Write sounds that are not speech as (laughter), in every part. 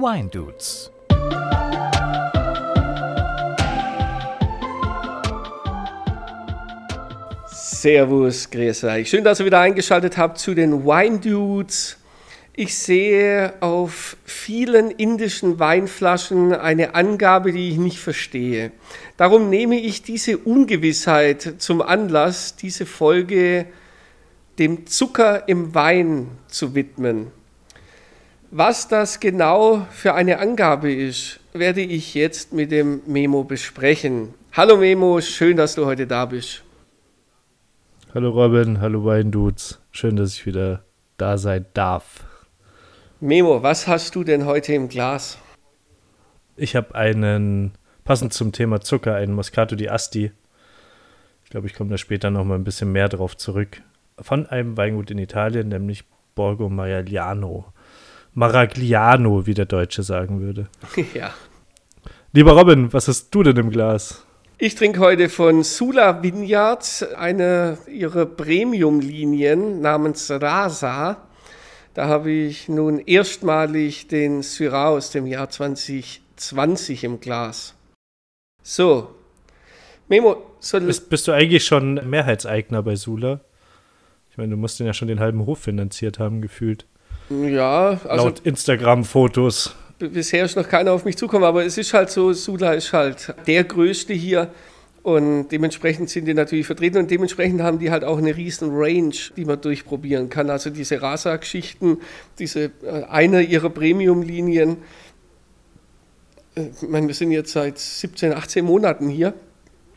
Wine Dudes. Servus, grüß euch. Schön, dass ihr wieder eingeschaltet habt zu den Wine Dudes. Ich sehe auf vielen indischen Weinflaschen eine Angabe, die ich nicht verstehe. Darum nehme ich diese Ungewissheit zum Anlass, diese Folge dem Zucker im Wein zu widmen. Was das genau für eine Angabe ist, werde ich jetzt mit dem Memo besprechen. Hallo Memo, schön, dass du heute da bist. Hallo Robin, hallo Weindudes. Schön, dass ich wieder da sein darf. Memo, was hast du denn heute im Glas? Ich habe einen, passend zum Thema Zucker, einen Moscato di Asti. Ich glaube, ich komme da später noch mal ein bisschen mehr drauf zurück. Von einem Weingut in Italien, nämlich Borgo Maragliano. Maragliano, wie der Deutsche sagen würde. (laughs) ja. Lieber Robin, was hast du denn im Glas? Ich trinke heute von Sula Vineyards eine ihrer Premium-Linien namens Rasa. Da habe ich nun erstmalig den Syrah aus dem Jahr 2020 im Glas. So, Memo, soll bist, bist du eigentlich schon Mehrheitseigner bei Sula? Ich meine, du musst den ja schon den halben Hof finanziert haben, gefühlt. Ja, also. Laut Instagram-Fotos bisher ist noch keiner auf mich zukommen, aber es ist halt so, Sula ist halt der Größte hier und dementsprechend sind die natürlich vertreten und dementsprechend haben die halt auch eine riesen Range, die man durchprobieren kann. Also diese Rasa-Geschichten, diese äh, eine ihrer Premium-Linien, äh, ich meine, wir sind jetzt seit 17, 18 Monaten hier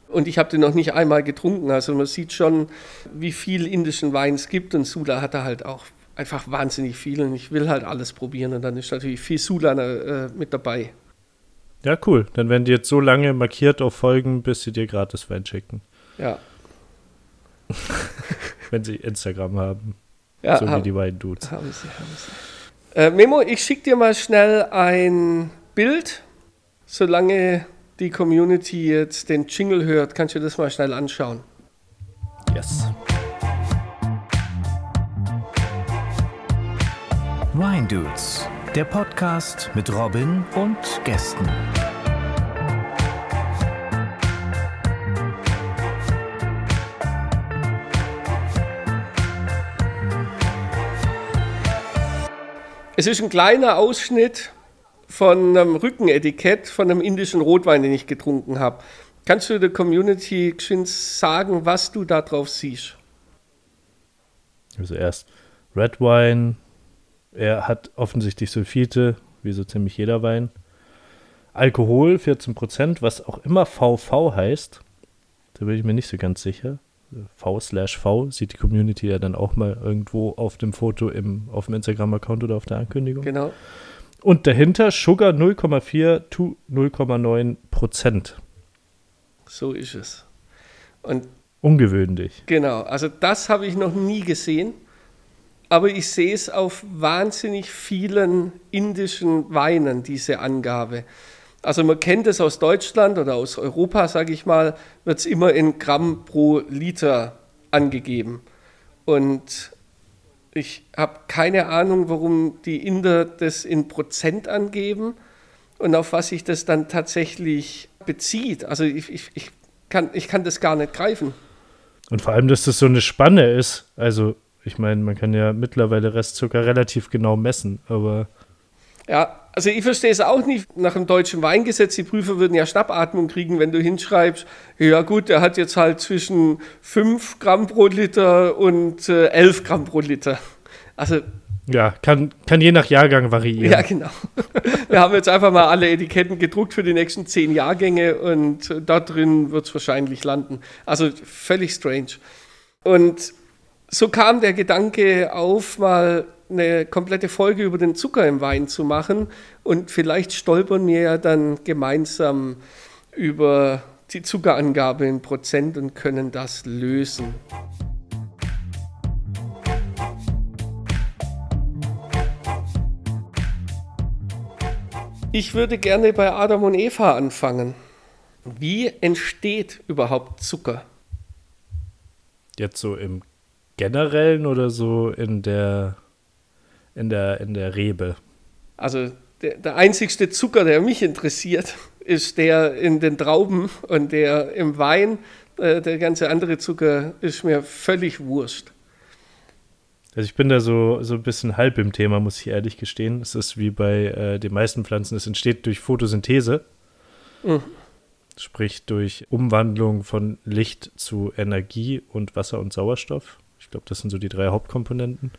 und ich habe den noch nicht einmal getrunken. Also man sieht schon, wie viel indischen Wein es gibt und Sula hat da halt auch einfach wahnsinnig viel und ich will halt alles probieren und dann ist natürlich viel Sula äh, mit dabei. Ja, cool. Dann werden die jetzt so lange markiert auf Folgen, bis sie dir gratis Wein schicken. Ja. (laughs) Wenn sie Instagram haben. Ja, so haben, wie die beiden Dudes. Haben sie, haben sie. Äh, Memo, ich schicke dir mal schnell ein Bild. Solange die Community jetzt den Jingle hört, kannst du das mal schnell anschauen. Yes. Wine Dudes, der Podcast mit Robin und Gästen. Es ist ein kleiner Ausschnitt von einem Rückenetikett von einem indischen Rotwein, den ich getrunken habe. Kannst du der Community sagen, was du da drauf siehst? Also erst Red Wine, er hat offensichtlich Sulfite, wie so ziemlich jeder Wein. Alkohol 14%, was auch immer VV heißt. Da bin ich mir nicht so ganz sicher. V slash V sieht die Community ja dann auch mal irgendwo auf dem Foto im, auf dem Instagram-Account oder auf der Ankündigung. Genau. Und dahinter Sugar 0,4 to 0,9% So ist es. Und Ungewöhnlich. Genau, also das habe ich noch nie gesehen aber ich sehe es auf wahnsinnig vielen indischen Weinen, diese Angabe. Also man kennt es aus Deutschland oder aus Europa, sage ich mal, wird es immer in Gramm pro Liter angegeben. Und ich habe keine Ahnung, warum die Inder das in Prozent angeben und auf was sich das dann tatsächlich bezieht. Also ich, ich, ich, kann, ich kann das gar nicht greifen. Und vor allem, dass das so eine Spanne ist. Also ich meine, man kann ja mittlerweile Restzucker relativ genau messen, aber. Ja, also ich verstehe es auch nicht. Nach dem deutschen Weingesetz, die Prüfer würden ja Schnappatmung kriegen, wenn du hinschreibst, ja gut, der hat jetzt halt zwischen 5 Gramm pro Liter und äh, 11 Gramm pro Liter. Also. Ja, kann, kann je nach Jahrgang variieren. Ja, genau. (laughs) Wir haben jetzt einfach mal alle Etiketten gedruckt für die nächsten zehn Jahrgänge und da drin wird es wahrscheinlich landen. Also völlig strange. Und so kam der Gedanke auf, mal eine komplette Folge über den Zucker im Wein zu machen. Und vielleicht stolpern wir ja dann gemeinsam über die Zuckerangabe in Prozent und können das lösen. Ich würde gerne bei Adam und Eva anfangen. Wie entsteht überhaupt Zucker? Jetzt so im generellen oder so in der in der in der Rebe? Also der, der einzigste Zucker, der mich interessiert, ist der in den Trauben und der im Wein. Äh, der ganze andere Zucker ist mir völlig wurscht. Also ich bin da so, so ein bisschen halb im Thema, muss ich ehrlich gestehen. Es ist wie bei äh, den meisten Pflanzen, es entsteht durch Photosynthese. Mhm. Sprich durch Umwandlung von Licht zu Energie und Wasser und Sauerstoff. Ich glaube, das sind so die drei Hauptkomponenten.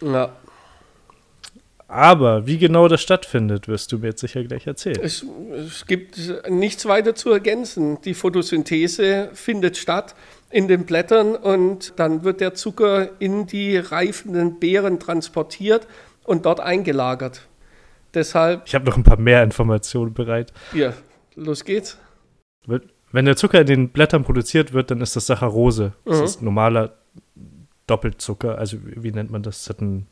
Ja. Aber wie genau das stattfindet, wirst du mir jetzt sicher gleich erzählen. Es, es, gibt nichts weiter zu ergänzen. Die Photosynthese findet statt in den Blättern und dann wird der Zucker in die reifenden Beeren transportiert und dort eingelagert. Deshalb. Ich habe noch ein paar mehr Informationen bereit. Ja, los geht's. Wenn der Zucker in den Blättern produziert wird, dann ist das Saccharose. Das mhm. ist normaler Doppelzucker. Also, wie nennt man das? Das hat einen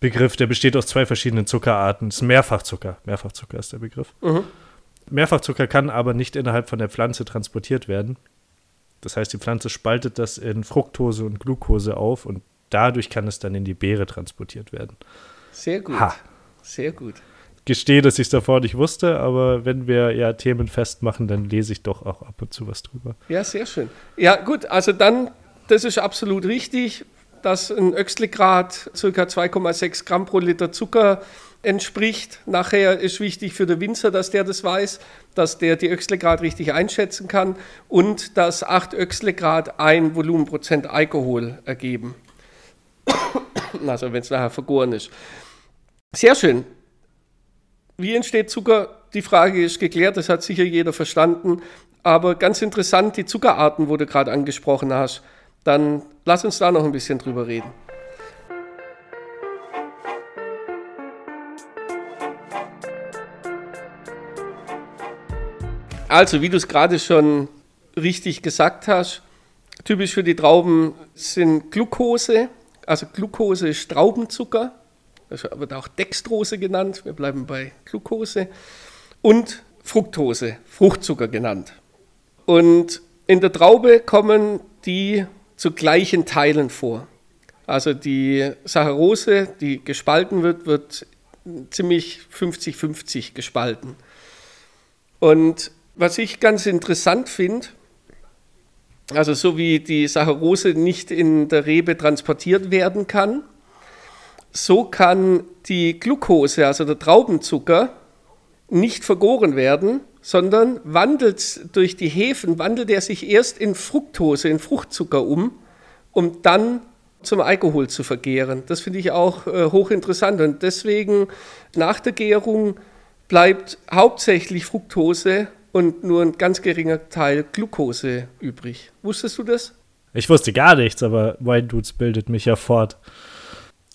Begriff, der besteht aus zwei verschiedenen Zuckerarten. Das ist Mehrfachzucker. Mehrfachzucker ist der Begriff. Mhm. Mehrfachzucker kann aber nicht innerhalb von der Pflanze transportiert werden. Das heißt, die Pflanze spaltet das in Fructose und Glucose auf und dadurch kann es dann in die Beere transportiert werden. Sehr gut. Ha. Sehr gut. Gestehe, dass ich es davor nicht wusste, aber wenn wir ja Themen festmachen, dann lese ich doch auch ab und zu was drüber. Ja, sehr schön. Ja, gut, also dann, das ist absolut richtig dass ein Öxlegrad ca. 2,6 Gramm pro Liter Zucker entspricht. Nachher ist wichtig für den Winzer, dass der das weiß, dass der die Öxlegrad richtig einschätzen kann und dass 8 Öxlegrad ein Volumenprozent Alkohol ergeben. (coughs) Also wenn es nachher vergoren ist. Sehr schön. Wie entsteht Zucker? Die Frage ist geklärt, das hat sicher jeder verstanden. Aber ganz interessant, die Zuckerarten, wo du gerade angesprochen hast dann lass uns da noch ein bisschen drüber reden. Also, wie du es gerade schon richtig gesagt hast, typisch für die Trauben sind Glucose, also Glucose ist Traubenzucker, das wird auch Dextrose genannt, wir bleiben bei Glucose, und Fructose, Fruchtzucker genannt. Und in der Traube kommen die zu gleichen Teilen vor. Also die Saccharose, die gespalten wird, wird ziemlich 50-50 gespalten. Und was ich ganz interessant finde, also so wie die Saccharose nicht in der Rebe transportiert werden kann, so kann die Glucose, also der Traubenzucker, nicht vergoren werden, sondern wandelt durch die Hefen, wandelt er sich erst in Fructose, in Fruchtzucker um, um dann zum Alkohol zu vergehren. Das finde ich auch äh, hochinteressant und deswegen nach der Gärung bleibt hauptsächlich Fructose und nur ein ganz geringer Teil Glucose übrig. Wusstest du das? Ich wusste gar nichts, aber Wine Dudes bildet mich ja fort.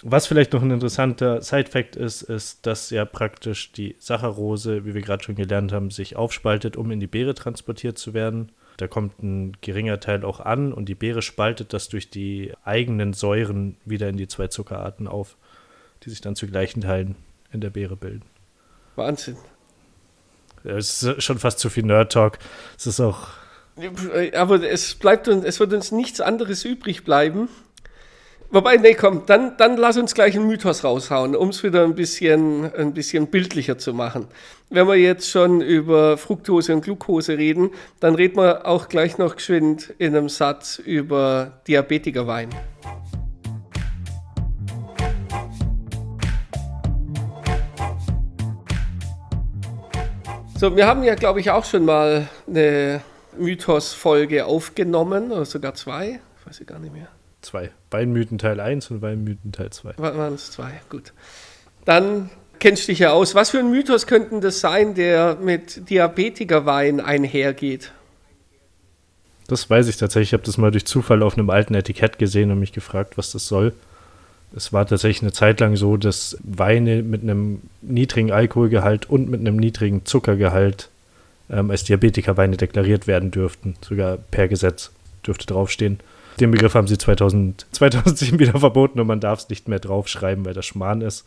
Was vielleicht noch ein interessanter Side-Fact ist, ist, dass ja praktisch die Saccharose, wie wir gerade schon gelernt haben, sich aufspaltet, um in die Beere transportiert zu werden. Da kommt ein geringer Teil auch an und die Beere spaltet das durch die eigenen Säuren wieder in die zwei Zuckerarten auf, die sich dann zu gleichen Teilen in der Beere bilden. Wahnsinn. Es ist schon fast zu viel Nerd-Talk. Es ist auch. Aber es bleibt uns, es wird uns nichts anderes übrig bleiben, Wobei, nee, komm, dann, dann lass uns gleich einen Mythos raushauen, um es wieder ein bisschen, ein bisschen bildlicher zu machen. Wenn wir jetzt schon über Fructose und Glucose reden, dann reden wir auch gleich noch geschwind in einem Satz über Diabetikerwein. So, wir haben ja, glaube ich, auch schon mal eine Mythos-Folge aufgenommen, oder sogar zwei, weiß ich gar nicht mehr zwei. Weinmythen Teil 1 und Weinmythen Teil 2. Waren es zwei, gut. Dann kennst du dich ja aus. Was für ein Mythos könnte das sein, der mit Diabetikerwein einhergeht? Das weiß ich tatsächlich. Ich habe das mal durch Zufall auf einem alten Etikett gesehen und mich gefragt, was das soll. Es war tatsächlich eine Zeit lang so, dass Weine mit einem niedrigen Alkoholgehalt und mit einem niedrigen Zuckergehalt ähm, als Diabetikerweine deklariert werden dürften. Sogar per Gesetz dürfte draufstehen. Den Begriff haben sie 2000, 2007 (laughs) wieder verboten und man darf es nicht mehr draufschreiben, weil das Schmarrn ist.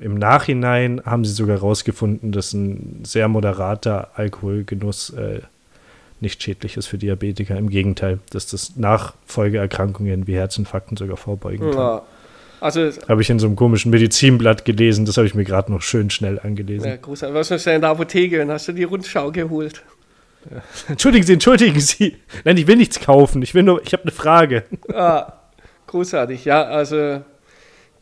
Im Nachhinein haben sie sogar herausgefunden, dass ein sehr moderater Alkoholgenuss äh, nicht schädlich ist für Diabetiker. Im Gegenteil, dass das Nachfolgeerkrankungen wie Herzinfarkten sogar vorbeugen kann. Ja. Also, Habe ich in so einem komischen Medizinblatt gelesen, das habe ich mir gerade noch schön schnell angelesen. ja, großartig. Was ist denn in der Apotheke und hast du die Rundschau geholt? (laughs) Entschuldigen Sie, entschuldigen Sie. Nein, ich will nichts kaufen. Ich will nur, ich habe eine Frage. (laughs) Ah, großartig. Ja, also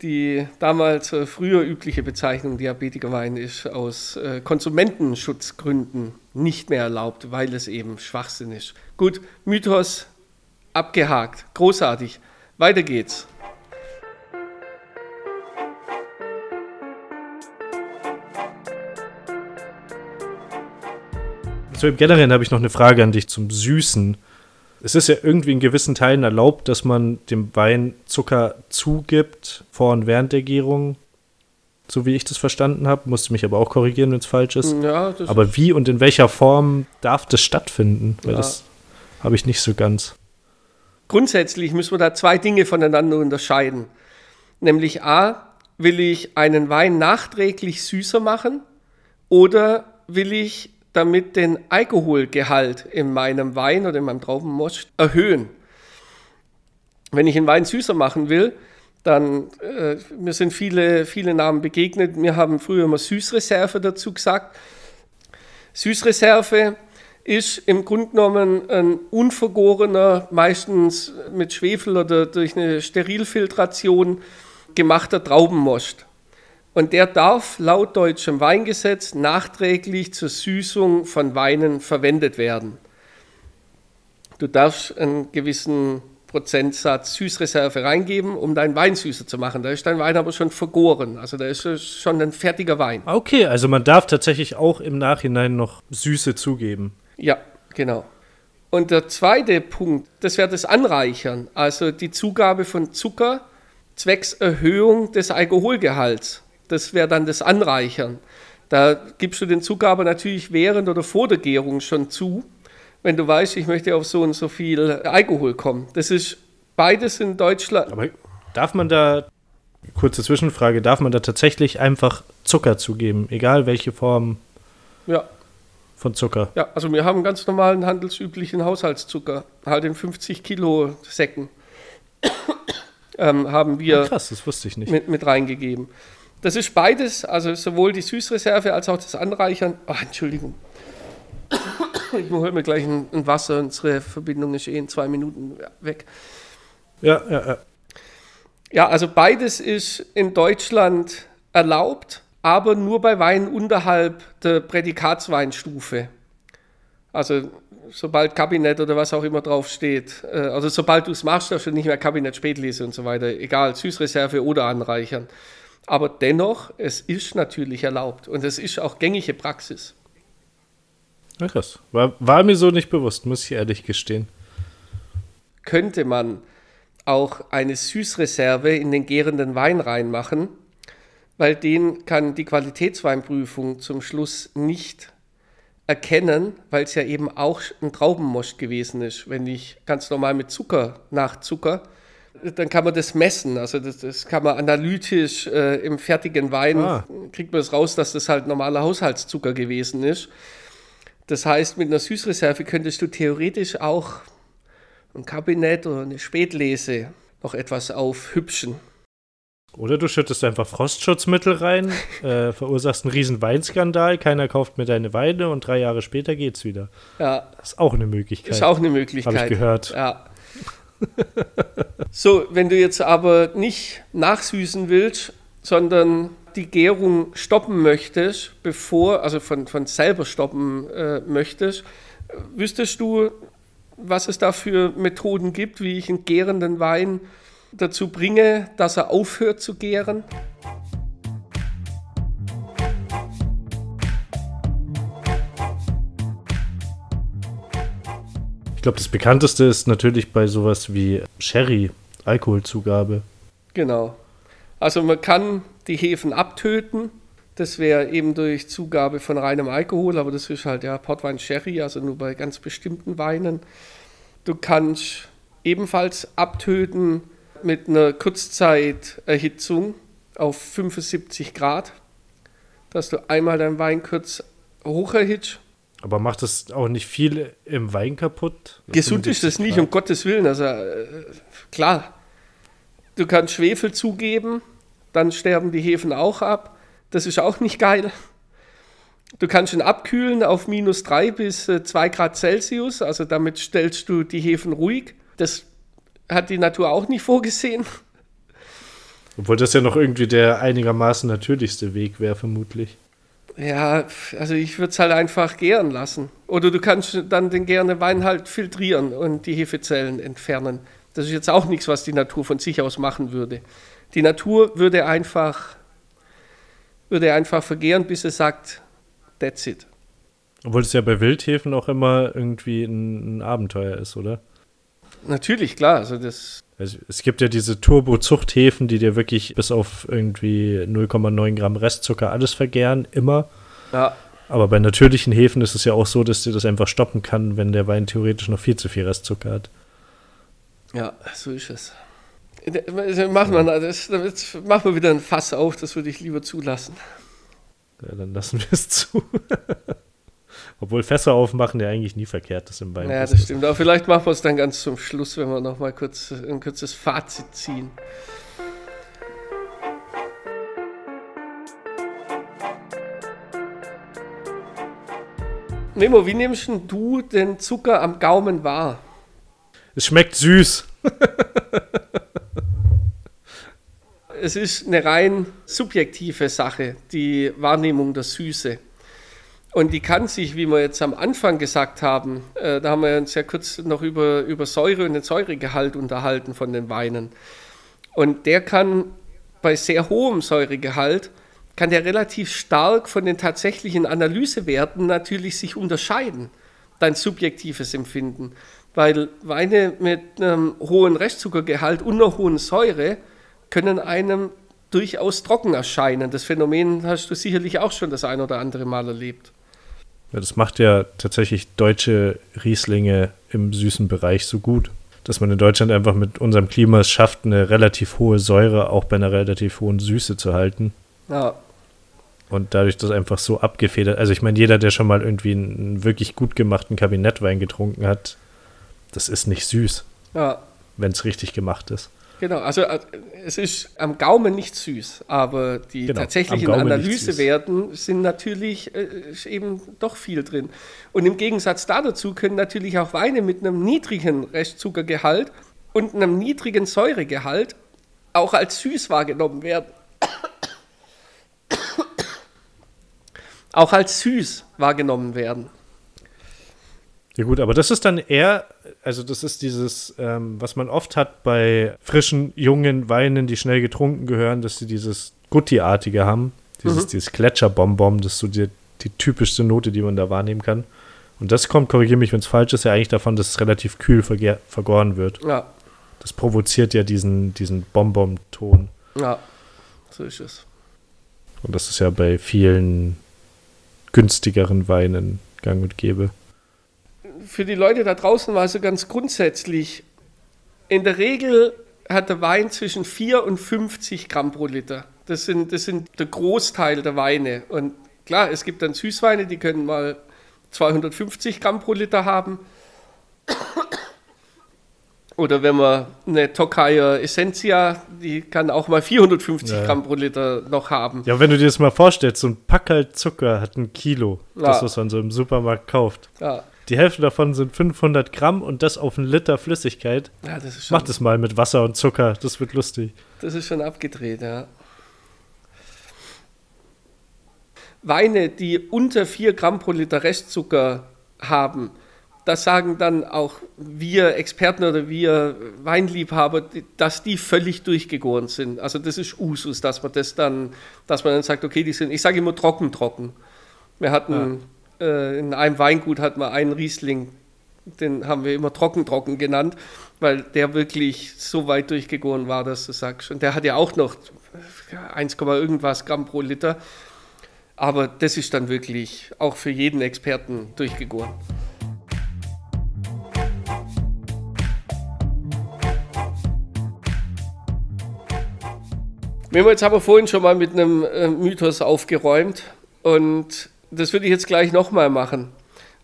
die damals äh, früher übliche Bezeichnung Diabetikerwein ist aus äh, Konsumentenschutzgründen nicht mehr erlaubt, weil es eben Schwachsinn ist. Gut, Mythos abgehakt. Großartig. Weiter geht's. So im Generellen habe ich noch eine Frage an dich zum Süßen. Es ist ja irgendwie in gewissen Teilen erlaubt, dass man dem Wein Zucker zugibt vor und während der Gärung. So wie ich das verstanden habe. Musste mich aber auch korrigieren, wenn es falsch ist. Ja, Aber wie und in welcher Form darf das stattfinden? Weil Ja. das habe ich nicht so ganz. Grundsätzlich müssen wir da zwei Dinge voneinander unterscheiden. Nämlich A, will ich einen Wein nachträglich süßer machen oder will ich damit den Alkoholgehalt in meinem Wein oder in meinem Traubenmost erhöhen? Wenn ich einen Wein süßer machen will, dann, äh, mir sind viele, viele Namen begegnet. Wir haben früher immer Süßreserve dazu gesagt. Süßreserve ist im Grunde genommen ein unvergorener, meistens mit Schwefel oder durch eine Sterilfiltration gemachter Traubenmost. Und der darf laut deutschem Weingesetz nachträglich zur Süßung von Weinen verwendet werden. Du darfst einen gewissen Prozentsatz Süßreserve reingeben, um deinen Wein süßer zu machen. Da ist dein Wein aber schon vergoren. Also da ist schon ein fertiger Wein. Okay, also man darf tatsächlich auch im Nachhinein noch Süße zugeben. Ja, genau. Und der zweite Punkt, das wäre das Anreichern, also die Zugabe von Zucker zwecks Erhöhung des Alkoholgehalts. Das wäre dann das Anreichern. Da gibst du den Zucker aber natürlich während oder vor der Gärung schon zu, wenn du weißt, ich möchte auf so und so viel Alkohol kommen. Das ist beides in Deutschland. Aber darf man da, kurze Zwischenfrage, darf man da tatsächlich einfach Zucker zugeben, egal welche Form Ja, von Zucker? ja, also wir haben ganz normalen handelsüblichen Haushaltszucker, halt in 50 Kilo Säcken. (coughs) ähm, haben wir Krass, das wusste ich nicht. mit, mit reingegeben. Das ist beides, also sowohl die Süßreserve als auch das Anreichern. Oh, Entschuldigung. Ich hole mir gleich ein, ein Wasser, unsere Verbindung ist eh in zwei Minuten weg. Ja, ja, ja. Ja, also beides ist in Deutschland erlaubt, aber nur bei Weinen unterhalb der Prädikatsweinstufe. Also sobald Kabinett oder was auch immer draufsteht, äh, also sobald du es machst, darfst du nicht mehr Kabinett Spätlese und so weiter, egal, Süßreserve oder anreichern. Aber dennoch, es ist natürlich erlaubt und es ist auch gängige Praxis. ja krass. War, war mir so nicht bewusst, muss ich ehrlich gestehen. könnte man auch eine Süßreserve in den gärenden Wein reinmachen, weil den kann die Qualitätsweinprüfung zum Schluss nicht erkennen, weil es ja eben auch ein Traubenmost gewesen ist. Wenn ich ganz normal mit Zucker nachzucker, dann kann man das messen. Also das, das kann man analytisch äh, im fertigen Wein, Ah. kriegt man es raus, dass das halt normaler Haushaltszucker gewesen ist. Das heißt, mit einer Süßreserve könntest du theoretisch auch ein Kabinett oder eine Spätlese noch etwas aufhübschen. Oder du schüttest einfach Frostschutzmittel rein, (laughs) äh, verursachst einen riesen Weinskandal, keiner kauft mehr deine Weine und drei Jahre später geht's wieder. Ja, Das ist auch eine Möglichkeit. ist auch eine Möglichkeit. Habe ich gehört. Ja. (laughs) so, wenn du jetzt aber nicht nachsüßen willst, sondern die Gärung stoppen möchtest, bevor, also von, von selber stoppen äh, möchtest, wüsstest du, was es da für Methoden gibt, wie ich einen gärenden Wein dazu bringe, dass er aufhört zu gären? Ich glaube, das bekannteste ist natürlich bei sowas wie Sherry, Alkoholzugabe. Genau. Also man kann die Hefen abtöten. Das wäre eben durch Zugabe von reinem Alkohol, aber das ist halt ja Portwein Sherry, also nur bei ganz bestimmten Weinen. Du kannst ebenfalls abtöten mit einer Kurzzeiterhitzung auf 75 Grad, dass du einmal deinen Wein kurz hoch erhitzt. Aber macht das auch nicht viel im Wein kaputt? Gesund ist das 75 nicht, um Gottes Willen. Also äh, klar, Du kannst Schwefel zugeben, dann sterben die Hefen auch ab. Das ist auch nicht geil. Du kannst ihn abkühlen auf minus 3 bis 2 äh, Grad Celsius, also damit stellst du die Hefen ruhig. Das hat die Natur auch nicht vorgesehen. Obwohl das ja noch irgendwie der einigermaßen natürlichste Weg wäre, vermutlich. Ja, also ich würde es halt einfach gären lassen. Oder du kannst dann den gärenden Wein halt filtrieren und die Hefezellen entfernen. Das ist jetzt auch nichts, was die Natur von sich aus machen würde. Die Natur würde einfach, würde einfach vergehren, bis es sagt, that's it. Obwohl es ja bei Wildhefen auch immer irgendwie ein, ein Abenteuer ist, oder? Natürlich, klar. Also das es gibt ja diese Turbo-Zuchthäfen, die dir wirklich bis auf irgendwie 0,9 Gramm Restzucker alles vergären, immer. Ja. Aber bei natürlichen Hefen ist es ja auch so, dass dir das einfach stoppen kann, wenn der Wein theoretisch noch viel zu viel Restzucker hat. Ja, so ist es. Machen wir, das, jetzt machen wir wieder ein Fass auf, das würde ich lieber zulassen. Ja, dann lassen wir es zu. (laughs) Obwohl Fässer aufmachen ja eigentlich nie verkehrt ist im Wein. Ja, das stimmt. Aber vielleicht machen wir es dann ganz zum Schluss, wenn wir noch mal kurz ein kurzes Fazit ziehen. Nemo, wie nimmst du den Zucker am Gaumen wahr? Es schmeckt süß. es ist eine rein subjektive Sache, die Wahrnehmung der Süße. Und die kann sich, wie wir jetzt am Anfang gesagt haben, äh, da haben wir uns ja kurz noch über, über Säure und den Säuregehalt unterhalten von den Weinen. Und der kann bei sehr hohem Säuregehalt, kann der relativ stark von den tatsächlichen Analysewerten natürlich sich unterscheiden, dein subjektives Empfinden. Weil Weine mit einem hohen Restzuckergehalt und einer hohen Säure können einem durchaus trocken erscheinen. Das Phänomen hast du sicherlich auch schon das ein oder andere Mal erlebt. Ja, das macht ja tatsächlich deutsche Rieslinge im süßen Bereich so gut, dass man in Deutschland einfach mit unserem Klima es schafft, eine relativ hohe Säure auch bei einer relativ hohen Süße zu halten. Ja. Und dadurch das einfach so abgefedert. Also ich meine, jeder, der schon mal irgendwie einen wirklich gut gemachten Kabinettwein getrunken hat, das ist nicht süß. Ja. Wenn es richtig gemacht ist. Genau, also äh, es ist am Gaumen nicht süß, aber die genau, tatsächlichen Analysewerten sind natürlich äh, eben doch viel drin. Und im Gegensatz dazu können natürlich auch Weine mit einem niedrigen Restzuckergehalt und einem niedrigen Säuregehalt auch als süß wahrgenommen werden. (coughs) auch als süß wahrgenommen werden. Ja gut, aber das ist dann eher, also das ist dieses, ähm, was man oft hat bei frischen, jungen Weinen, die schnell getrunken gehören, dass sie dieses Gutti-artige haben, dieses, mhm. dieses Gletscherbonbon, das ist so die, die typischste Note, die man da wahrnehmen kann. Und das kommt, korrigiere mich, wenn es falsch ist, ja eigentlich davon, dass es relativ kühl vergoren wird. Ja. Das provoziert ja diesen, diesen Bonbon-Ton. Ja, so ist es. Und das ist ja bei vielen günstigeren Weinen gang und gäbe für die Leute da draußen war so ganz grundsätzlich, in der Regel hat der Wein zwischen 4 und 50 Gramm pro Liter. Das sind, das sind der Großteil der Weine. Und klar, es gibt dann Süßweine, die können mal 250 Gramm pro Liter haben. Oder wenn man eine Tokayer Essentia, die kann auch mal 450 ja. Gramm pro Liter noch haben. Ja, wenn du dir das mal vorstellst, so ein Packerl Zucker hat ein Kilo, ja. das, was man so im Supermarkt kauft. Ja. Die Hälfte davon sind 500 Gramm und das auf einen Liter Flüssigkeit. Ja, das ist schon, Mach das mal mit Wasser und Zucker, das wird lustig. Das ist schon abgedreht, ja. Weine, die unter 4 Gramm pro Liter Restzucker haben, das sagen dann auch wir Experten oder wir Weinliebhaber, dass die völlig durchgegoren sind. Also das ist Usus, dass man das dann, dass man dann sagt, okay, die sind, ich sage immer trocken, trocken. Wir hatten ja äh, in einem Weingut hat man einen Riesling, den haben wir immer trocken, trocken genannt, weil der wirklich so weit durchgegoren war, dass du sagst. Und der hat ja auch noch 1, irgendwas Gramm pro Liter. Aber das ist dann wirklich auch für jeden Experten durchgegoren. Wir haben jetzt aber vorhin schon mal mit einem äh, Mythos aufgeräumt und das würde ich jetzt gleich nochmal machen.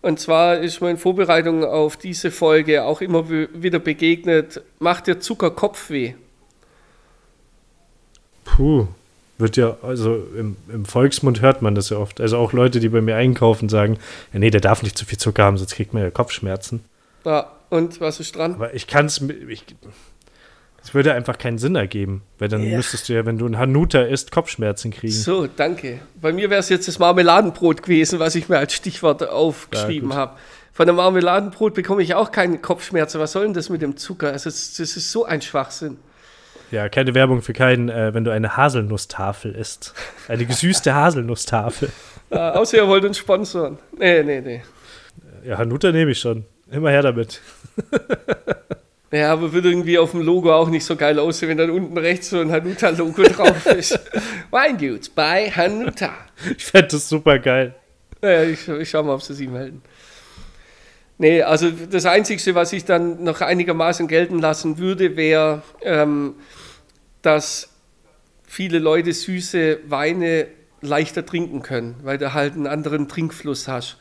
Und zwar ist mir in Vorbereitung auf diese Folge auch immer wieder begegnet, macht der Zucker Kopfweh? Puh, wird ja, also im, im, Volksmund hört man das ja oft. Also auch Leute, die bei mir einkaufen, sagen, ja, nee, der darf nicht zu viel Zucker haben, sonst kriegt man ja Kopfschmerzen. Ja, und was ist dran? Aber ich kann es, es würde einfach keinen Sinn ergeben, weil dann ja. müsstest du ja, wenn du ein Hanuta isst, Kopfschmerzen kriegen. So, danke. Bei mir wäre es jetzt das Marmeladenbrot gewesen, was ich mir als Stichwort aufgeschrieben ja, habe. Von dem Marmeladenbrot bekomme ich auch keine Kopfschmerzen. Was soll denn das mit dem Zucker? Also, das ist so ein Schwachsinn. Ja, keine Werbung für keinen, äh, wenn du eine Haselnusstafel isst. Eine gesüßte Haselnusstafel. Ja, (laughs) außer ihr wollt uns sponsoren. Nee, nee, nee. Ja, Hanuta nehme ich schon. Immer her damit. (laughs) Ja, aber wird irgendwie auf dem Logo auch nicht so geil aussehen, wenn dann unten rechts so ein Hanuta-Logo (laughs) drauf ist. Weindudes bei Hanuta. Ich fände das super geil. Ja, ich, ich schau mal, ob sie sich melden. Nee, also das Einzige, was ich dann noch einigermaßen gelten lassen würde, wäre, ähm, dass viele Leute süße Weine leichter trinken können, weil du halt einen anderen Trinkfluss hast.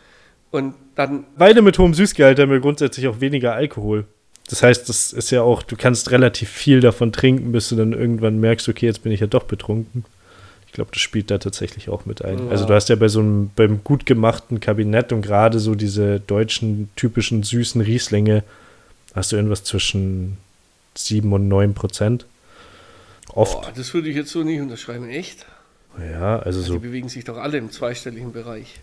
Und dann. Weine mit hohem Süßgehalt haben ja grundsätzlich auch weniger Alkohol. Das heißt, das ist ja auch, du kannst relativ viel davon trinken, bis du dann irgendwann merkst, okay, jetzt bin ich ja doch betrunken glaube, das spielt da tatsächlich auch mit ein. Ja. Also du hast ja bei so einem, beim gut gemachten Kabinett und gerade so diese deutschen typischen süßen Rieslinge, hast du irgendwas zwischen 7 und 9 Prozent. Oft. Boah, das würde ich jetzt so nicht unterschreiben, echt? Ja, also so. Die bewegen sich doch alle im zweistelligen Bereich.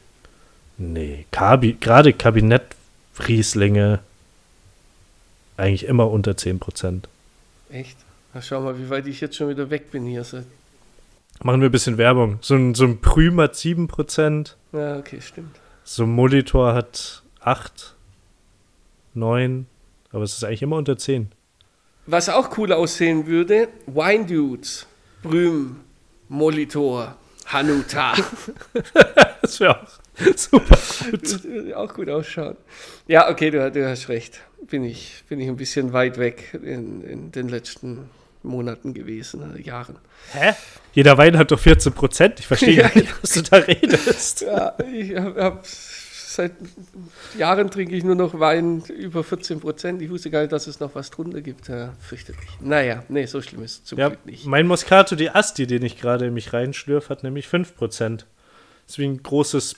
Nee, Kabi, gerade Kabinett-Rieslinge eigentlich immer unter 10 Prozent. Echt? Na, schau mal, wie weit ich jetzt schon wieder weg bin hier. Seit Machen wir ein bisschen Werbung. So ein, so ein Prüm hat 7%. Ja, okay, stimmt. So ein Molitor hat 8, 9, aber es ist eigentlich immer unter 10. Was auch cool aussehen würde, Wine Dudes, Prüm, Molitor, Hanuta. (laughs) das wäre auch super gut. Das würde auch gut ausschauen. Ja, okay, du, du, hast recht. Bin ich, bin ich ein bisschen weit weg in, in den letzten Monaten gewesen, äh, Jahren. Hä? Jeder Wein hat doch 14 Prozent. Ich verstehe (laughs) ja, nicht, was du da redest. Ja, ich habe hab, seit Jahren trinke ich nur noch Wein über 14 Prozent. Ich wusste gar nicht, dass es noch was drunter gibt. Ja, fürchterlich. Naja, nee, so schlimm ist es zum ja, Glück nicht. Mein Moscato di Asti, den ich gerade in mich reinschlürfe, hat nämlich 5 Prozent. Das ist wie ein großes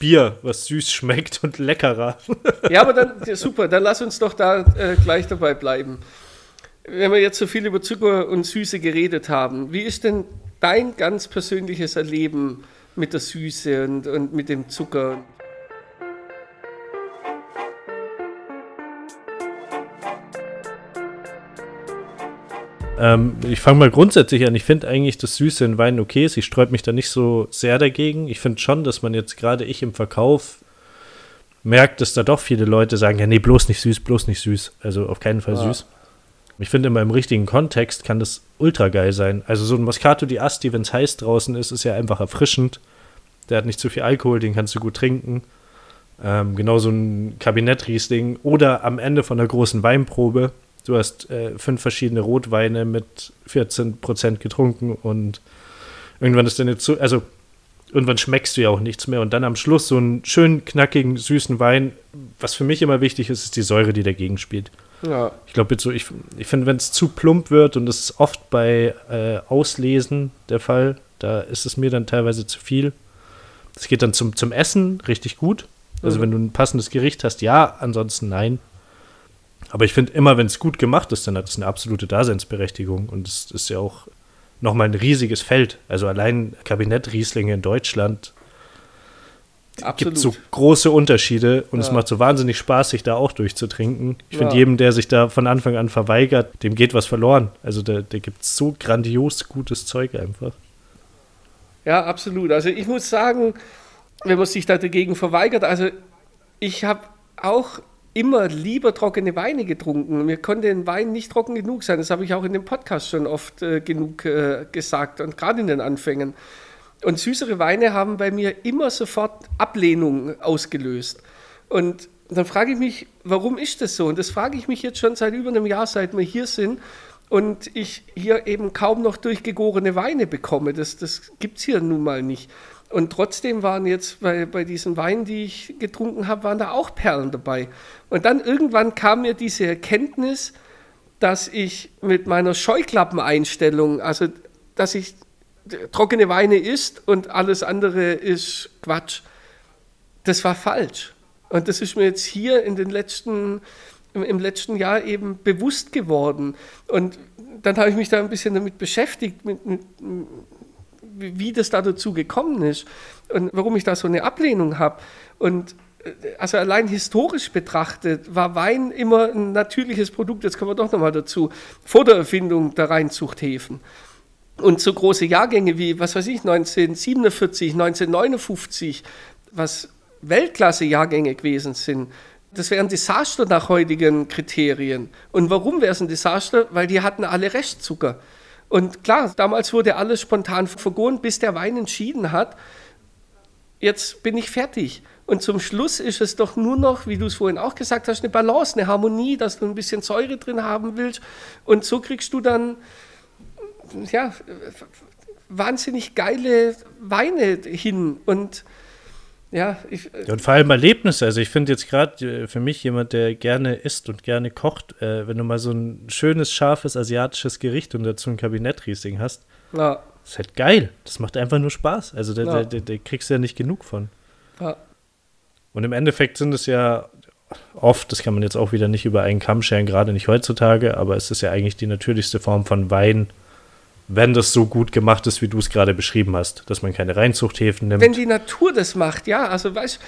Bier, was süß schmeckt und leckerer. (laughs) Ja, aber dann, super, dann lass uns doch da äh, gleich dabei bleiben wenn wir jetzt so viel über Zucker und Süße geredet haben, wie ist denn dein ganz persönliches Erleben mit der Süße und, und mit dem Zucker? Ähm, ich fange mal grundsätzlich an. Ich finde eigentlich das Süße in Wein okay ist. Ich sträube mich da nicht so sehr dagegen. Ich finde schon, dass man jetzt gerade ich im Verkauf merkt, dass da doch viele Leute sagen, ja, nee, bloß nicht süß, bloß nicht süß. Also auf keinen Fall ja. süß. Ich finde, immer im richtigen Kontext kann das ultra geil sein. Also so ein Moscato di Asti, wenn es heiß draußen ist, ist ja einfach erfrischend. Der hat nicht zu viel Alkohol, den kannst du gut trinken. Ähm, genau so ein Kabinettriesling. Oder am Ende von einer großen Weinprobe. Du hast äh, fünf verschiedene Rotweine mit 14% getrunken und irgendwann ist dann jetzt so, also irgendwann schmeckst du ja auch nichts mehr. Und dann am Schluss so einen schönen, knackigen, süßen Wein. Was für mich immer wichtig ist, ist die Säure, die dagegen spielt. Ja. Ich glaube, so, ich, ich finde, wenn es zu plump wird, und das ist oft bei äh, Auslesen der Fall, da ist es mir dann teilweise zu viel. Es geht dann zum, zum Essen richtig gut. Also, mhm. wenn du ein passendes Gericht hast, ja, ansonsten nein. Aber ich finde immer, wenn es gut gemacht ist, dann hat es eine absolute Daseinsberechtigung. Und es ist ja auch nochmal ein riesiges Feld. Also allein Kabinett Rieslinge in Deutschland es gibt so große Unterschiede und ja. es macht so wahnsinnig Spaß, sich da auch durchzutrinken. Ich ja. finde, jedem, der sich da von Anfang an verweigert, dem geht was verloren. Also der, der gibt so grandios gutes Zeug einfach. Ja, absolut. Also ich muss sagen, wenn man sich da dagegen verweigert, also ich habe auch immer lieber trockene Weine getrunken. Mir konnte ein Wein nicht trocken genug sein. Das habe ich auch in dem Podcast schon oft äh, genug äh, gesagt und gerade in den Anfängen. Und süßere Weine haben bei mir immer sofort Ablehnung ausgelöst. Und dann frage ich mich, warum ist das so? Und das frage ich mich jetzt schon seit über einem Jahr, seit wir hier sind und ich hier eben kaum noch durchgegorene Weine bekomme. Das, das gibt es hier nun mal nicht. Und trotzdem waren jetzt bei, bei diesen Weinen, die ich getrunken habe, waren da auch Perlen dabei. Und dann irgendwann kam mir diese Erkenntnis, dass ich mit meiner Scheuklappeneinstellung, also dass ich trockene Weine isst und alles andere ist Quatsch. Das war falsch. Und das ist mir jetzt hier in den letzten, im, im letzten Jahr eben bewusst geworden. Und dann habe ich mich da ein bisschen damit beschäftigt, mit, mit, wie das da dazu gekommen ist und warum ich da so eine Ablehnung habe. Und äh, also allein historisch betrachtet war Wein immer ein natürliches Produkt, jetzt kommen wir doch nochmal dazu, vor der Erfindung der Reinzuchthäfen. Und so große Jahrgänge wie, was weiß ich, 1947, 1959, was Weltklasse-Jahrgänge gewesen sind, das wäre ein Desaster nach heutigen Kriterien. Und warum wäre es ein Desaster? Weil die hatten alle Restzucker. Und klar, damals wurde alles spontan vergoren, bis der Wein entschieden hat, jetzt bin ich fertig. Und zum Schluss ist es doch nur noch, wie du es vorhin auch gesagt hast, eine Balance, eine Harmonie, dass du ein bisschen Säure drin haben willst. Und so kriegst du dann ja, wahnsinnig geile Weine hin. Und ja, ich, ja, und vor allem Erlebnisse. Also ich finde jetzt gerade äh, für mich jemand, der gerne isst und gerne kocht, äh, wenn du mal so ein schönes, scharfes asiatisches Gericht und dazu ein Kabinettriesling hast, ja. ist halt geil. Das macht einfach nur Spaß. Also da, ja. da, da kriegst du ja nicht genug von. Ja. Und im Endeffekt sind es ja oft, das kann man jetzt auch wieder nicht über einen Kamm scheren, gerade nicht heutzutage, aber es ist ja eigentlich die natürlichste Form von Wein, wenn das so gut gemacht ist, wie du es gerade beschrieben hast, dass man keine Reinzuchthäfen nimmt. Wenn die Natur das macht, ja, also weißt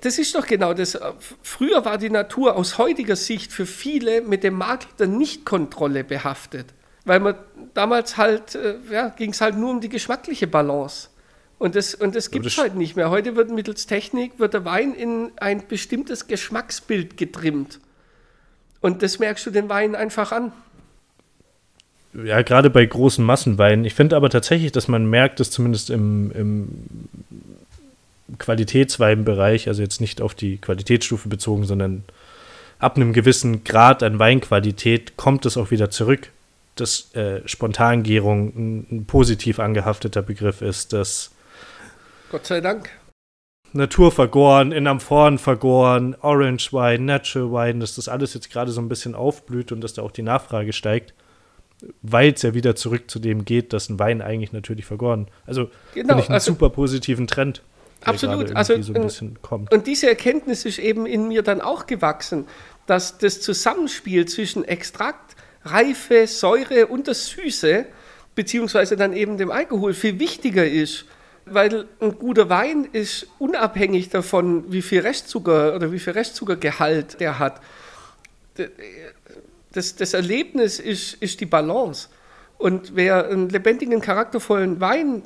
das ist doch genau das. Früher war die Natur aus heutiger Sicht für viele mit dem Makel der Nichtkontrolle behaftet. Weil man damals halt, äh, ja, ging es halt nur um die geschmackliche Balance. Und das, und das gibt es heute nicht mehr. Heute wird mittels Technik wird der Wein in ein bestimmtes Geschmacksbild getrimmt. Und das merkst du den Wein einfach an ja, gerade bei großen Massenweinen. Ich finde aber tatsächlich, dass man merkt, dass zumindest im, im Qualitätsweinbereich, also jetzt nicht auf die Qualitätsstufe bezogen, sondern ab einem gewissen Grad an Weinqualität kommt es auch wieder zurück, dass äh, Spontangärung ein, ein, positiv angehafteter Begriff ist, dass Gott sei Dank. Natur vergoren, in Amphoren vergoren, Orange Wine, Natural Wine, dass das alles jetzt gerade so ein bisschen aufblüht und dass da auch die Nachfrage steigt weil es ja wieder zurück zu dem geht, dass ein Wein eigentlich natürlich vergoren. Also genau, finde ich einen also, super positiven Trend. Absolut, also so und diese Erkenntnis ist eben in mir dann auch gewachsen, dass das Zusammenspiel zwischen Extrakt, Reife, Säure und das Süße, beziehungsweise dann eben dem Alkohol, viel wichtiger ist, weil ein guter Wein ist unabhängig davon, wie viel Restzucker oder wie viel Restzuckergehalt der hat das, das Erlebnis ist, ist die Balance. Und wer einen lebendigen, charaktervollen Wein.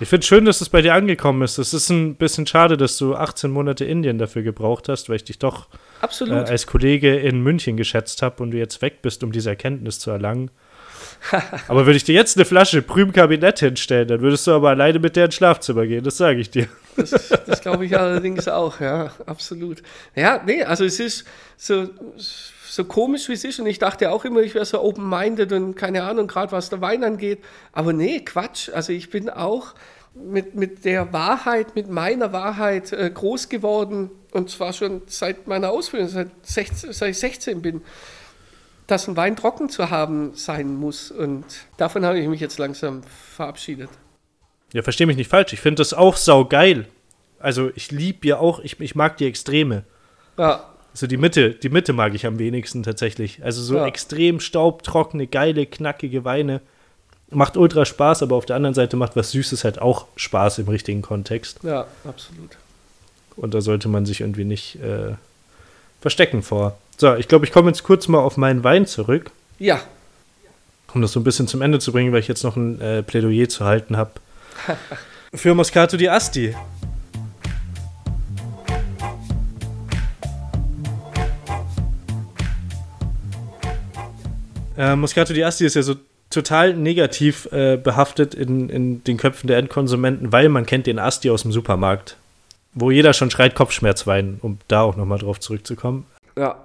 Ich finde es schön, dass es bei dir angekommen ist. Es ist ein bisschen schade, dass du 18 Monate Indien dafür gebraucht hast, weil ich dich doch äh, als Kollege in München geschätzt habe und du jetzt weg bist, um diese Erkenntnis zu erlangen. (laughs) aber würde ich dir jetzt eine Flasche Prüm Kabinett hinstellen, dann würdest du aber alleine mit der ins Schlafzimmer gehen, das sage ich dir. (laughs) Das, das glaube ich allerdings auch, ja, absolut. Ja, nee, also es ist so, so komisch, wie es ist. Und ich dachte auch immer, ich wäre so open-minded und keine Ahnung, gerade was der Wein angeht. Aber nee, Quatsch. Also ich bin auch mit, mit der Wahrheit, mit meiner Wahrheit äh, groß geworden. Und zwar schon seit meiner Ausbildung, seit, 16, seit ich 16 bin dass ein Wein trocken zu haben sein muss. Und davon habe ich mich jetzt langsam verabschiedet. Ja, verstehe mich nicht falsch. Ich finde das auch saugeil. Also ich liebe ja auch, ich, ich mag die Extreme. Ja. Also die Mitte, die Mitte mag ich am wenigsten tatsächlich. Also so ja. extrem staubtrockene, geile, knackige Weine. Macht ultra Spaß, aber auf der anderen Seite macht was Süßes halt auch Spaß im richtigen Kontext. Ja, absolut. Und da sollte man sich irgendwie nicht äh, verstecken vor. So, ich glaube, ich komme jetzt kurz mal auf meinen Wein zurück. Ja. Um das so ein bisschen zum Ende zu bringen, weil ich jetzt noch ein äh, Plädoyer zu halten habe. (laughs) Für Moscato di Asti. Äh, Moscato di Asti ist ja so total negativ äh, behaftet in, in den Köpfen der Endkonsumenten, weil man kennt den Asti aus dem Supermarkt. Wo jeder schon schreit Kopfschmerzwein, um da auch nochmal drauf zurückzukommen. Ja.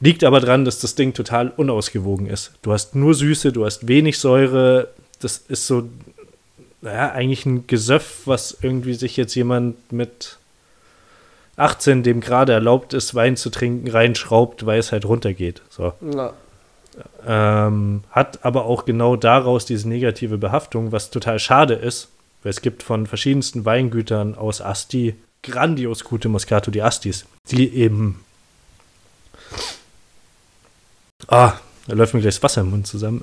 Liegt aber dran, dass das Ding total unausgewogen ist. Du hast nur Süße, du hast wenig Säure. Das ist so, naja, eigentlich ein Gesöff, was irgendwie sich jetzt jemand mit 18, dem gerade erlaubt ist, Wein zu trinken, reinschraubt, weil es halt runtergeht. So. Ja. ähm, hat aber auch genau daraus diese negative Behaftung, was total schade ist, weil es gibt von verschiedensten Weingütern aus Asti grandios gute Moscato di Astis, die eben. Ah, da läuft mir gleich das Wasser im Mund zusammen.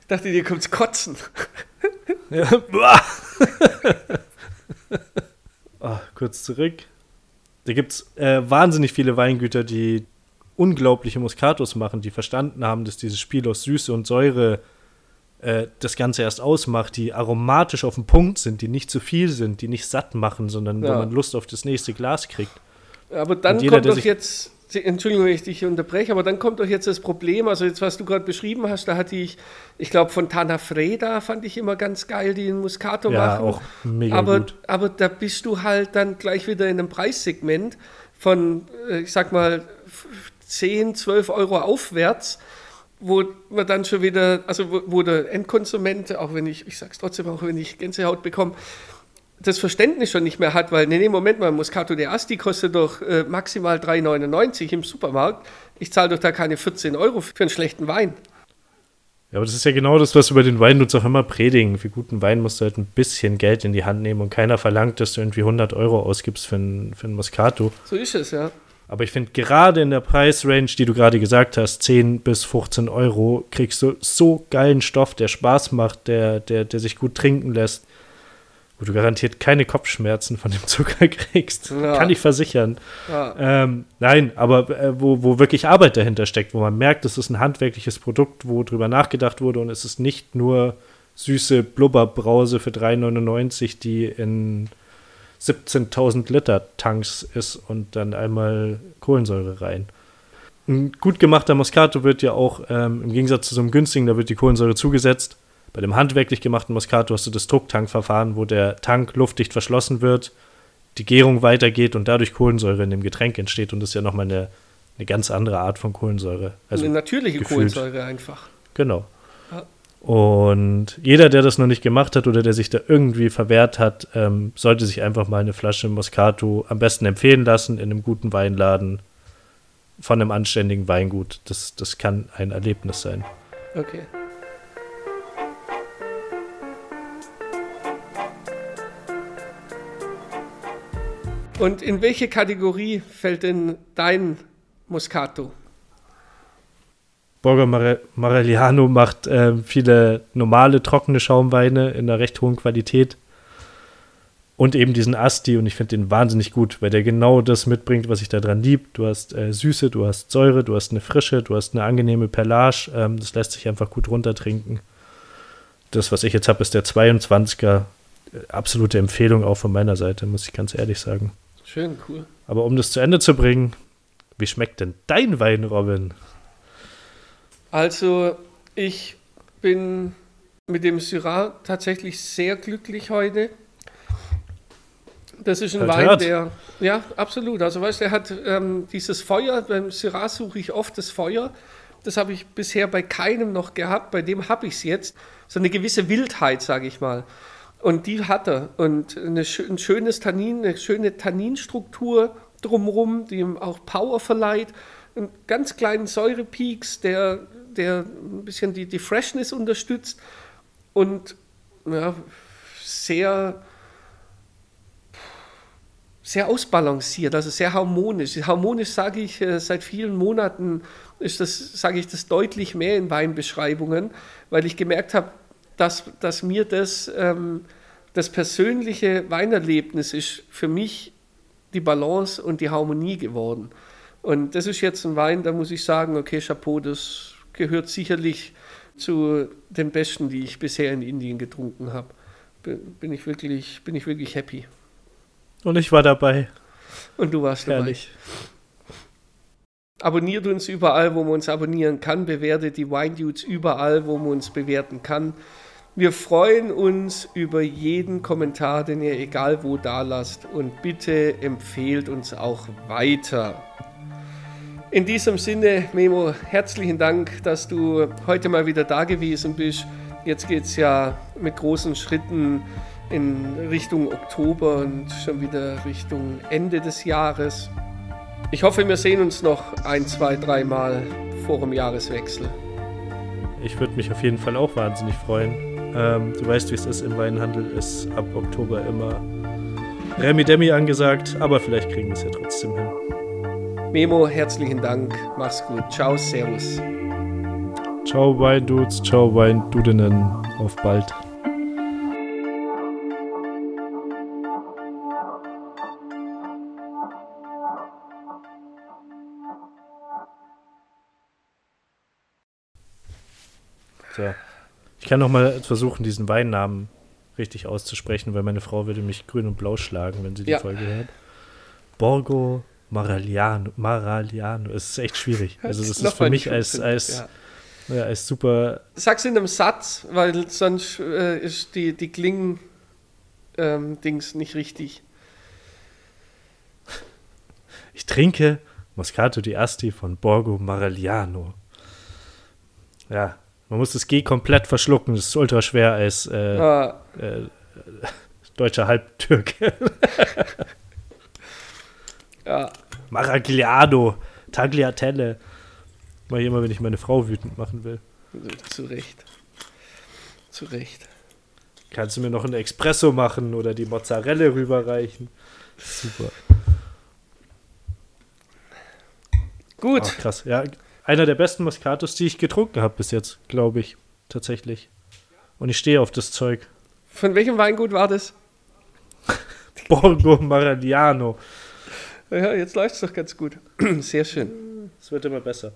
Ich dachte, dir kommt's kotzen. (laughs) Ja. oh, (laughs) kurz zurück. Da gibt es äh, wahnsinnig viele Weingüter, die unglaubliche Moscatos machen, die verstanden haben, dass dieses Spiel aus Süße und Säure äh, das Ganze erst ausmacht, die aromatisch auf den Punkt sind, die nicht zu viel sind, die nicht satt machen, sondern Ja. wo man Lust auf das nächste Glas kriegt. Aber dann jeder, kommt doch jetzt, Entschuldigung, wenn ich dich unterbreche, aber dann kommt doch jetzt das Problem, also jetzt, was du gerade beschrieben hast, da hatte ich, ich glaube, Fontana Freda fand ich immer ganz geil, die einen Muscato Ja, machen. auch mega aber, gut. aber da bist du halt dann gleich wieder in einem Preissegment von, äh, ich sag mal, f- 10, 12 Euro aufwärts, wo man dann schon wieder, also wo, wo der Endkonsument, auch wenn ich, ich sag's trotzdem, auch wenn ich Gänsehaut bekomme, das Verständnis schon nicht mehr hat, weil, nee, nee, Moment mal, Moscato de Asti kostet doch äh, maximal 3,99 im Supermarkt. Ich zahle doch da keine 14 Euro für einen schlechten Wein. Ja, aber das ist ja genau das, was wir bei den Weinen uns auch immer predigen. Für guten Wein musst du halt ein bisschen Geld in die Hand nehmen und keiner verlangt, dass du irgendwie 100 Euro ausgibst für einen, für einen Moscato. So ist es, ja. Aber ich finde, gerade in der Preisrange, die du gerade gesagt hast, 10 bis 15 Euro, kriegst du so geilen Stoff, der Spaß macht, der, der, der sich gut trinken lässt, wo du garantiert keine Kopfschmerzen von dem Zucker (laughs) kriegst. Ja. Kann ich versichern. ja. Ähm, nein, aber äh, wo, wo wirklich Arbeit dahinter steckt, wo man merkt, es ist ein handwerkliches Produkt, wo drüber nachgedacht wurde und es ist nicht nur süße Blubberbrause für 3,99, die in 17.000 Liter Tanks ist und dann einmal Kohlensäure rein. Ein gut gemachter Moscato wird ja auch ähm, im Gegensatz zu so einem günstigen, da wird die Kohlensäure zugesetzt. Bei dem handwerklich gemachten Moscato hast du das Drucktankverfahren, wo der Tank luftdicht verschlossen wird, die Gärung weitergeht und dadurch Kohlensäure in dem Getränk entsteht. Und das ist ja nochmal eine, eine ganz andere Art von Kohlensäure. Also, eine natürliche gefühlt. Kohlensäure einfach. genau. Ja. Und jeder, der das noch nicht gemacht hat oder der sich da irgendwie verwehrt hat, ähm, sollte sich einfach mal eine Flasche Moscato am besten empfehlen lassen in einem guten Weinladen von einem anständigen Weingut. Das, das kann ein Erlebnis sein. Okay. Und in welche Kategorie fällt denn dein Moscato? Borgo Mare Marelliano macht ähm, viele normale, trockene Schaumweine in einer recht hohen Qualität. Und eben diesen Asti, und ich finde den wahnsinnig gut, weil der genau das mitbringt, was ich da dran lieb. Du hast äh, Süße, du hast Säure, du hast eine Frische, du hast eine angenehme Perlage. Ähm, das lässt sich einfach gut runtertrinken. Das, was ich jetzt habe, ist der 22er. Äh, Absolute Empfehlung auch von meiner Seite, muss ich ganz ehrlich sagen. Schön, cool. Aber um das zu Ende zu bringen, wie schmeckt denn dein Wein, Robin? Also, ich bin mit dem Syrah tatsächlich sehr glücklich heute. Das ist ein Hört, Wein, hört. der, ja, absolut. Also, weißt du, der hat ähm, dieses Feuer, beim Syrah suche ich oft das Feuer. Das habe ich bisher bei keinem noch gehabt, bei dem habe ich es jetzt. So eine gewisse Wildheit, sage ich mal. Und die hat er. Und eine, ein schönes Tannin, eine schöne Tanninstruktur drumherum, die ihm auch Power verleiht. Einen ganz kleinen Säurepeaks, der, der ein bisschen die, die Freshness unterstützt. Und ja, sehr, sehr ausbalanciert, also sehr harmonisch. Harmonisch sage ich äh, seit vielen Monaten, ist das, sage ich das deutlich mehr in Weinbeschreibungen, weil ich gemerkt habe, dass, dass mir das, ähm, das persönliche Weinerlebnis ist für mich die Balance und die Harmonie geworden. Und das ist jetzt ein Wein, da muss ich sagen, okay, Chapeau, das gehört sicherlich zu den besten, die ich bisher in Indien getrunken habe. Bin, ich wirklich, bin ich wirklich happy. Und ich war dabei. Und du warst dabei. Herrlich. Abonniert uns überall, wo man uns abonnieren kann. Bewertet die Wine Dudes überall, wo man uns bewerten kann. Wir freuen uns über jeden Kommentar, den ihr egal wo da lasst. Und bitte empfehlt uns auch weiter. In diesem Sinne, Memo, herzlichen Dank, dass du heute mal wieder da gewesen bist. Jetzt geht es ja mit großen Schritten in Richtung Oktober und schon wieder Richtung Ende des Jahres. Ich hoffe, wir sehen uns noch ein, zwei, dreimal vor dem Jahreswechsel. Ich würde mich auf jeden Fall auch wahnsinnig freuen. Ähm, du weißt, wie es ist im Weinhandel, ist ab Oktober immer Remi Demi angesagt, aber vielleicht kriegen wir es ja trotzdem hin. Memo, herzlichen Dank. Mach's gut. Ciao, Servus. Ciao Weindudes, ciao Weindudinnen, auf bald. So. Ich kann noch mal versuchen, diesen Weinnamen richtig auszusprechen, weil meine Frau würde mich grün und blau schlagen, wenn sie die Ja. Folge hört. Borgo Maragliano. Maragliano. Es ist echt schwierig. Also das ist Noch für mich als, als, ja. ja, als super Sag's in einem Satz, weil sonst äh, ist die, die Klingen-Dings nicht richtig. Ich trinke Moscato di Asti von Borgo Maragliano. Ja, man muss das G komplett verschlucken. Das ist ultra schwer als äh, Ah, äh, deutscher Halbtürke. (laughs) ja, Maragliano, Tagliatelle. Ich immer, wenn ich meine Frau wütend machen will. zu Recht. Zu Recht. Kannst du mir noch einen Espresso machen oder die Mozzarella rüberreichen? Super. Gut, Ach, krass. Ja, einer der besten Moscatos, die ich getrunken habe bis jetzt, glaube ich. Tatsächlich. Und ich stehe auf das Zeug. von welchem Weingut war das? (laughs) Borgo Maragliano. Ja, jetzt läuft's doch ganz gut. (clears throat) Sehr schön. Es wird immer besser.